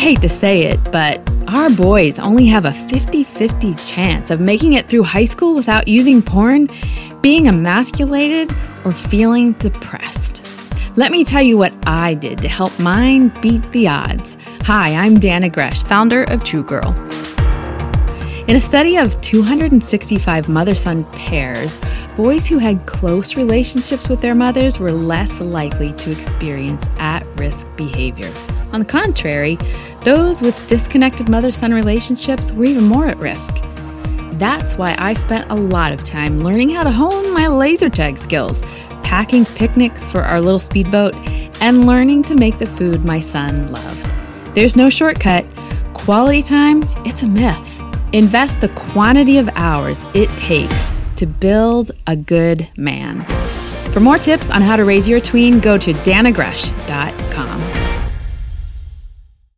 hate to say it, but our boys only have a 50 50 chance of making it through high school without using porn, being emasculated, or feeling depressed. Let me tell you what I did to help mine beat the odds. Hi, I'm Dannah Gresh, founder of True Girl. In a study of 265 mother son pairs, boys who had close relationships with their mothers were less likely to experience at risk behavior. On the contrary, those with disconnected mother son relationships were even more at risk. That's why I spent a lot of time learning how to hone my laser tag skills, packing picnics for our little speedboat, and learning to make the food my son loved. There's no shortcut. Quality time, it's a myth. Invest the quantity of hours it takes to build a good man. For more tips on how to raise your tween, go to dannahgresh.com.